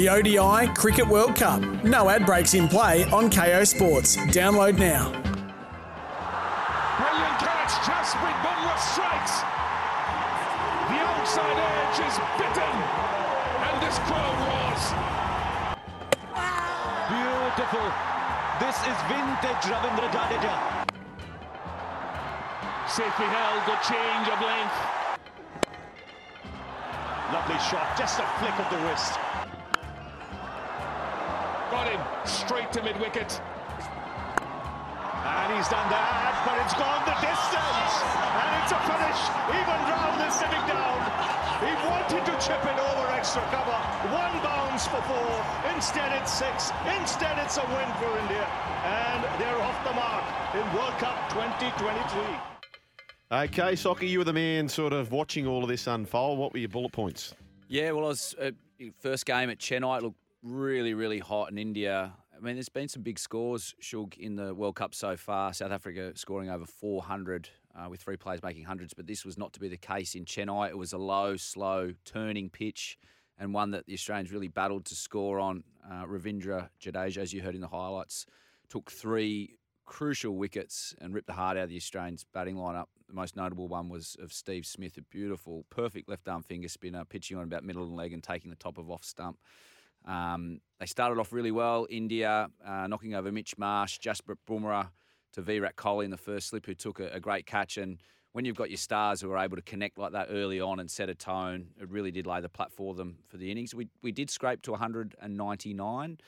The ODI Cricket World Cup. No ad breaks in play on Kayo Sports. Download now. Brilliant catch, Jasprit Bumrah strikes. The outside edge is bitten, and this crowd was. Beautiful. This is vintage Ravindra Jadeja. Safely held, the change of length. Lovely shot, just a flick of the wrist. Got him straight to mid wicket. And he's done that, but it's gone the distance. And it's a finish. Even Brown is sitting down. He wanted to chip it over extra cover. One bounce for four. Instead, it's six. Instead, it's a win for India. And they're off the mark in World Cup 2023. Okay, Soccer, you were the man sort of watching all of this unfold. What were your bullet points? Yeah, well, I was uh, first game at Chennai. It looked really, really hot in India. I mean, there's been some big scores, Shug, in the World Cup so far. South Africa scoring over 400 uh, with three players making hundreds, but this was not to be the case in Chennai. It was a low, slow, turning pitch and one that the Australians really battled to score on. Uh, Ravindra Jadeja, as you heard in the highlights, took three crucial wickets and ripped the heart out of the Australians batting lineup. The most notable one was of Steve Smith, a beautiful, perfect left arm finger spinner, pitching on about middle and leg and taking the top of off stump. Um, they started off really well. India uh, knocking over Mitch Marsh, Jasprit Bumrah to Virat Kohli in the first slip, who took a, a, great catch. And when you've got your stars who are able to connect like that early on and set a tone, it really did lay the platform for them for the innings. We we did scrape to 199,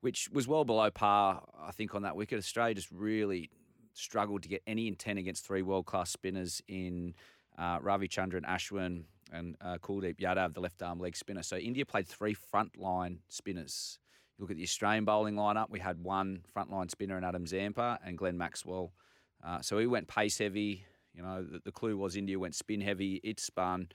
which was well below par, I think, on that wicket. Australia just really struggled to get any intent against three world class spinners in uh, and Ashwin, and uh, Kuldeep Yadav, the left arm leg spinner. So India played three frontline spinners. You look at the Australian bowling lineup, we had one frontline spinner in Adam Zampa and Glenn Maxwell. Uh, so we went pace heavy. You know, the, the, clue was India went spin heavy. It spun.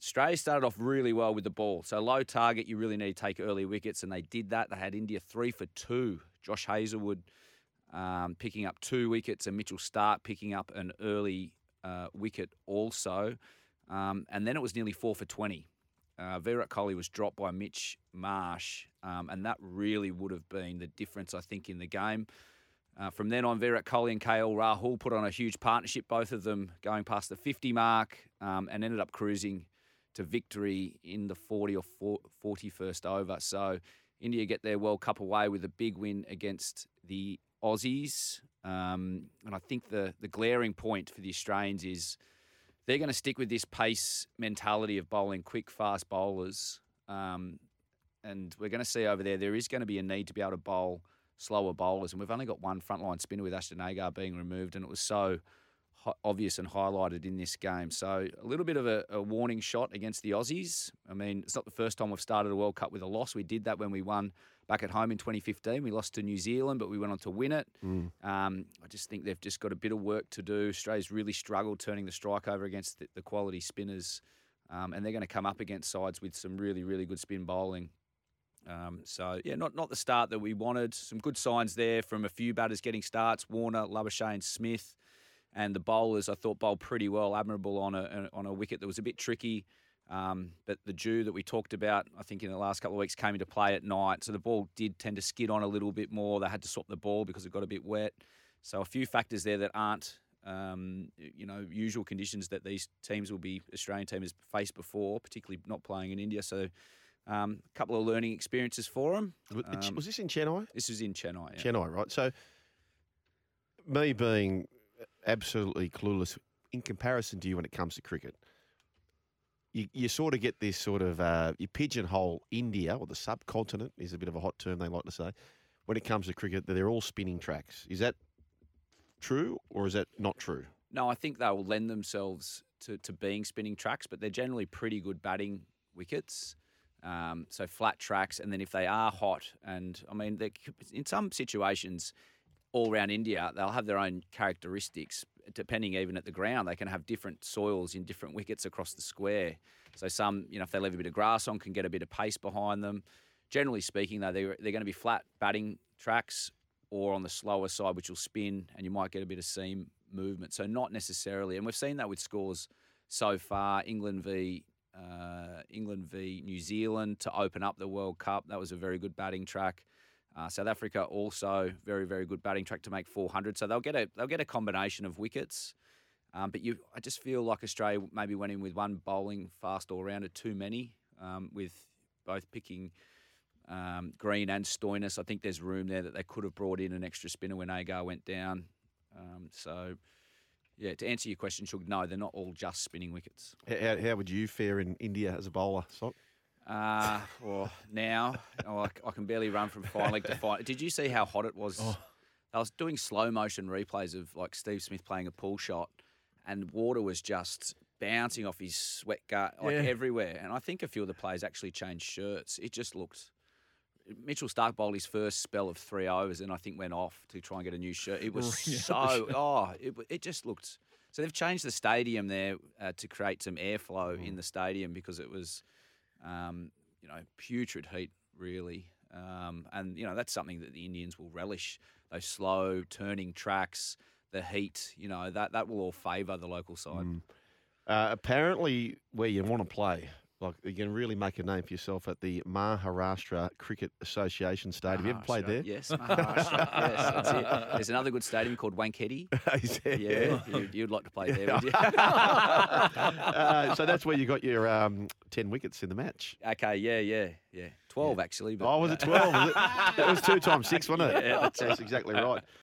Australia started off really well with the ball. So low target, you really need to take early wickets, and they did that. They had India three for two. Josh Hazlewood um, picking up two wickets, and Mitchell Starc picking up an early uh, wicket also. Um, and then it was nearly four for 20. Uh, Virat Kohli was dropped by Mitch Marsh, um, and that really would have been the difference, I think, in the game. Uh, from then on, Virat Kohli and KL Rahul put on a huge partnership, both of them going past the 50 mark um, and ended up cruising to victory in the 40 or 41st over. So India get their World Cup away with a big win against the Aussies. Um, and I think the, the glaring point for the Australians is – they're going to stick with this pace mentality of bowling quick, fast bowlers. Um, and we're going to see over there, there is going to be a need to be able to bowl slower bowlers. And we've only got one frontline spinner with Ashton Agar being removed, and it was so obvious and highlighted in this game. So a little bit of a, a, warning shot against the Aussies. I mean, it's not the first time we've started a World Cup with a loss. We did that when we won back at home in 2015. We lost to New Zealand, but we went on to win it. Mm. Um, I just think they've just got a bit of work to do. Australia's really struggled turning the strike over against the, the quality spinners, um, and they're going to come up against sides with some really, really good spin bowling. Um, so yeah, not not the start that we wanted. Some good signs there from a few batters getting starts: Warner, Labuschagne, Smith and the bowlers I thought bowled pretty well, admirable on a on a wicket that was a bit tricky. Um, but the dew that we talked about, I think in the last couple of weeks, came into play at night, so the ball did tend to skid on a little bit more. They had to swap the ball because it got a bit wet. So a few factors there that aren't, um, you know, usual conditions that these teams will be Australian team has faced before, particularly not playing in India. So um, a couple of learning experiences for them. Um, was this in Chennai? This was in Chennai. Yeah. Chennai, right? So me being absolutely clueless in comparison to you when it comes to cricket. You, you sort of get this sort of uh, you pigeonhole India or the subcontinent is a bit of a hot term they like to say when it comes to cricket that they're all spinning tracks. Is that true or is that not true? No, I think they will lend themselves to, to being spinning tracks, but they're generally pretty good batting wickets. Um, so flat tracks, and then if they are hot, and I mean, in some situations, all around India, they'll have their own characteristics. Depending even at the ground, they can have different soils in different wickets across the square. So some, you know, if they leave a bit of grass on, can get a bit of pace behind them. Generally speaking, though, they're, they're going to be flat batting tracks or on the slower side, which will spin, and you might get a bit of seam movement. So not necessarily, and we've seen that with scores so far. England v uh, England v New Zealand to open up the World Cup. That was a very good batting track. Uh, South Africa also very very good batting track to make 400. So they'll get a they'll get a combination of wickets. Um, but you, I just feel like Australia maybe went in with one bowling fast all rounder too many, um, with both picking um, Green and Stoinis. I think there's room there that they could have brought in an extra spinner when Agar went down. Um, so, yeah, to answer your question, Shug, no, they're not all just spinning wickets. How, how would you fare in India as a bowler, Sock? Uh, well, now oh, I, I can barely run from fine leg to fine. Did you see how hot it was? I was doing slow motion replays of like Steve Smith playing a pull shot, and water was just bouncing off his sweat gut like Yeah. everywhere. And I think a few of the players actually changed shirts. It just looked. Mitchell Starc bowled his first spell of three overs, and I think went off to try and get a new shirt. It was so oh, it, it just looked. So they've changed the stadium there uh, to create some airflow in the stadium because it was, um, you know, putrid heat really, um, and you know that's something that the Indians will relish. Those slow turning tracks, the heat, you know that that will all favour the local side. Uh, apparently, where you want to play, like you can really make a name for yourself at the Maharashtra Cricket Association Stadium. Have you ever played there? Yes, Maharashtra. yes, that's it. There's another good stadium called Wankhede. Is there? Yeah, you'd, you'd like to play there, would you? uh, so that's where you got your um, 10 wickets in the match. okay, yeah, yeah, yeah. Twelve actually. But, Oh, was it 12? Was it? That was two times six, wasn't it? Yeah, that's, exactly right.